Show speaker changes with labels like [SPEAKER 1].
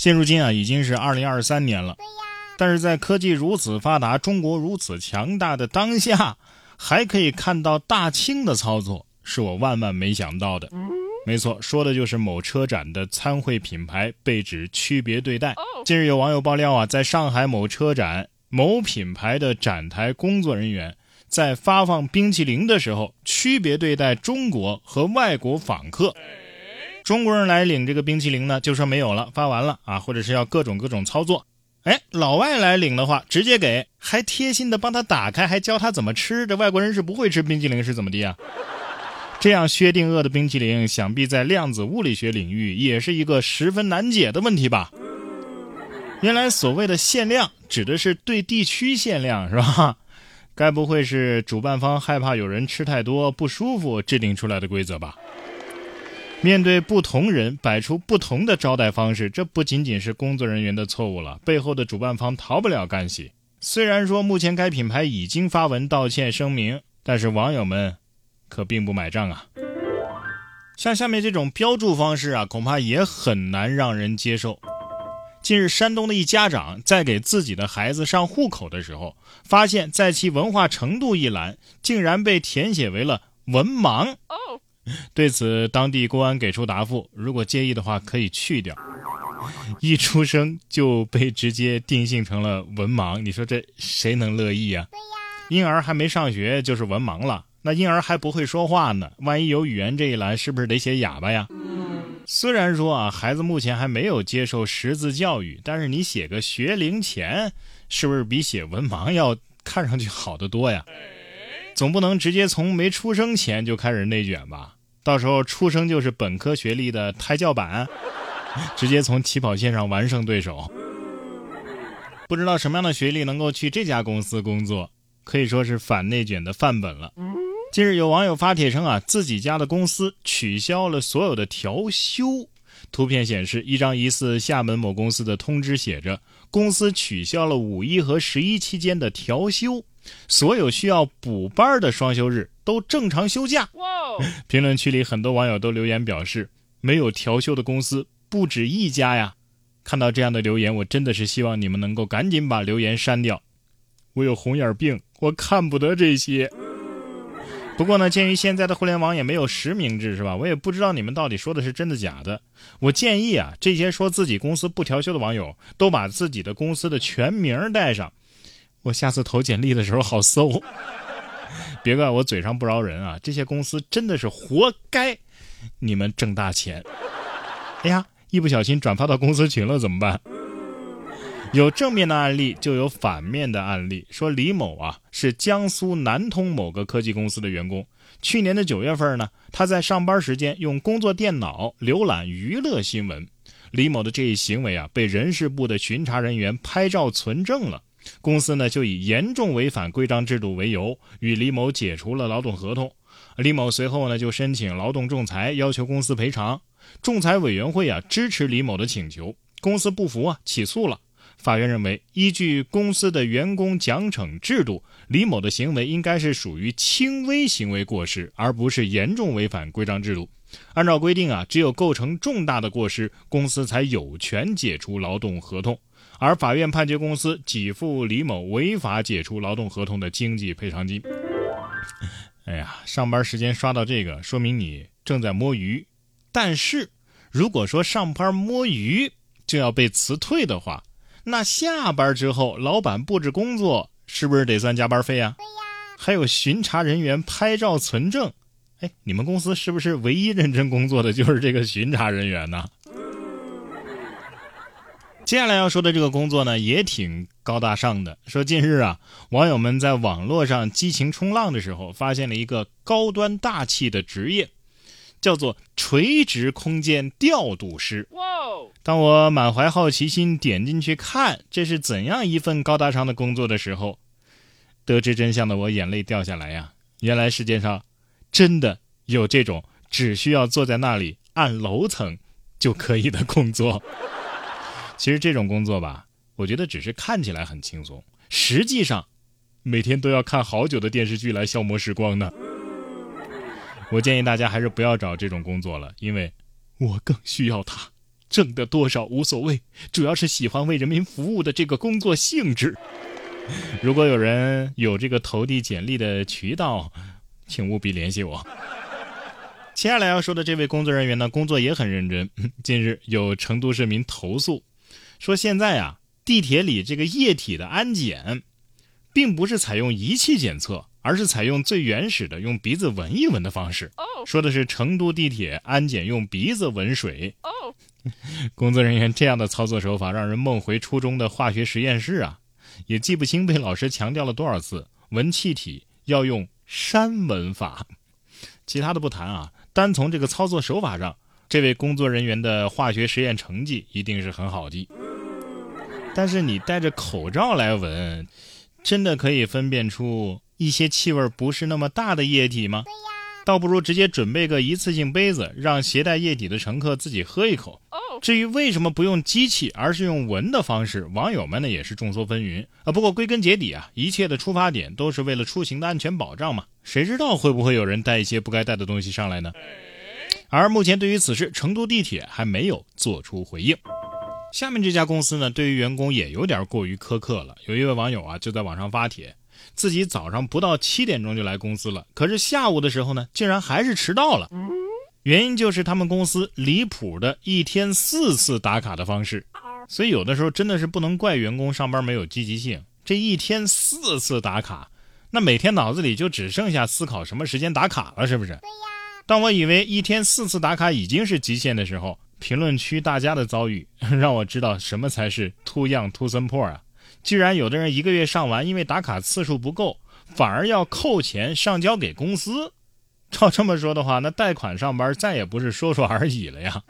[SPEAKER 1] 现如今啊，已经是二零二三年了。但是在科技如此发达、中国如此强大的当下，还可以看到大清的操作，是我万万没想到的。没错，说的就是某车展的参会品牌被指区别对待。近日有网友爆料啊，在上海某车展，某品牌的展台工作人员在发放冰淇淋的时候，区别对待中国和外国访客。中国人来领这个冰淇淋呢，就说没有了，发完了啊，或者是要各种各种操作。哎，老外来领的话，直接给，还贴心的帮他打开，还教他怎么吃。这外国人是不会吃冰淇淋，是怎么的呀？这样薛定谔的冰淇淋，想必在量子物理学领域也是一个十分难解的问题吧？原来所谓的限量，指的是对地区限量，是吧？该不会是主办方害怕有人吃太多不舒服制定出来的规则吧？面对不同人摆出不同的招待方式，这不仅仅是工作人员的错误了，背后的主办方逃不了干系。虽然说目前该品牌已经发文道歉声明，但是网友们可并不买账啊。像下面这种标注方式啊，恐怕也很难让人接受。近日，山东的一家长在给自己的孩子上户口的时候，发现在其文化程度一栏竟然被填写为了文盲。对此，当地公安给出答复：如果介意的话，可以去掉。一出生就被直接定性成了文盲，你说这谁能乐意啊？婴儿还没上学就是文盲了，那婴儿还不会说话呢，万一有语言这一栏，是不是得写哑巴呀？虽然说啊，孩子目前还没有接受识字教育，但是你写个学龄前，是不是比写文盲要看上去好得多呀？总不能直接从没出生前就开始内卷吧？到时候出生就是本科学历的胎教版，直接从起跑线上完胜对手。不知道什么样的学历能够去这家公司工作，可以说是反内卷的范本了。近日有网友发帖称啊，自己家的公司取消了所有的调休。图片显示，一张疑似厦门某公司的通知写着，公司取消了五一和十一期间的调休。所有需要补班的双休日都正常休假。评论区里很多网友都留言表示，没有调休的公司不止一家呀。看到这样的留言，我真的是希望你们能够赶紧把留言删掉。我有红眼病，我看不得这些。不过呢，鉴于现在的互联网也没有实名制，是吧？我也不知道你们到底说的是真的假的。我建议啊，这些说自己公司不调休的网友，都把自己的公司的全名带上。我下次投简历的时候好搜，别怪我嘴上不饶人啊！这些公司真的是活该，你们挣大钱。哎呀，一不小心转发到公司群了怎么办？有正面的案例，就有反面的案例。说李某啊，是江苏南通某个科技公司的员工。去年的九月份呢，他在上班时间用工作电脑浏览娱乐新闻。李某的这一行为啊，被人事部的巡查人员拍照存证了。公司呢就以严重违反规章制度为由，与李某解除了劳动合同。李某随后呢就申请劳动仲裁，要求公司赔偿。仲裁委员会啊支持李某的请求，公司不服啊起诉了。法院认为，依据公司的员工奖惩制度，李某的行为应该是属于轻微行为过失，而不是严重违反规章制度。按照规定啊，只有构成重大的过失，公司才有权解除劳动合同。而法院判决公司给付李某违法解除劳动合同的经济赔偿金。哎呀，上班时间刷到这个，说明你正在摸鱼。但是，如果说上班摸鱼就要被辞退的话，那下班之后老板布置工作是不是得算加班费啊？
[SPEAKER 2] 对呀。
[SPEAKER 1] 还有巡查人员拍照存证，哎，你们公司是不是唯一认真工作的就是这个巡查人员呢？接下来要说的这个工作呢，也挺高大上的。说近日啊，网友们在网络上激情冲浪的时候，发现了一个高端大气的职业，叫做垂直空间调度师。当我满怀好奇心点进去看这是怎样一份高大上的工作的时候，得知真相的我眼泪掉下来呀！原来世界上真的有这种只需要坐在那里按楼层就可以的工作。其实这种工作吧，我觉得只是看起来很轻松，实际上每天都要看好久的电视剧来消磨时光呢。我建议大家还是不要找这种工作了，因为我更需要它。挣的多少无所谓，主要是喜欢为人民服务的这个工作性质。如果有人有这个投递简历的渠道，请务必联系我。接下来要说的这位工作人员呢，工作也很认真。近日有成都市民投诉，说现在啊，地铁里这个液体的安检，并不是采用仪器检测，而是采用最原始的用鼻子闻一闻的方式。说的是成都地铁安检用鼻子闻水。工作人员这样的操作手法，让人梦回初中的化学实验室啊！也记不清被老师强调了多少次，闻气体要用山闻法。其他的不谈啊，单从这个操作手法上，这位工作人员的化学实验成绩一定是很好的。但是你戴着口罩来闻，真的可以分辨出一些气味不是那么大的液体吗？倒不如直接准备个一次性杯子，让携带液体的乘客自己喝一口。至于为什么不用机器，而是用闻的方式，网友们呢也是众说纷纭啊。不过归根结底啊，一切的出发点都是为了出行的安全保障嘛。谁知道会不会有人带一些不该带的东西上来呢？而目前对于此事，成都地铁还没有做出回应。下面这家公司呢，对于员工也有点过于苛刻了。有一位网友啊，就在网上发帖，自己早上不到七点钟就来公司了，可是下午的时候呢，竟然还是迟到了。原因就是他们公司离谱的一天四次打卡的方式，所以有的时候真的是不能怪员工上班没有积极性。这一天四次打卡，那每天脑子里就只剩下思考什么时间打卡了，是不是？对呀。当我以为一天四次打卡已经是极限的时候，评论区大家的遭遇 让我知道什么才是 too young too simple 啊！居然有的人一个月上完，因为打卡次数不够，反而要扣钱上交给公司。照这么说的话，那贷款上班再也不是说说而已了呀。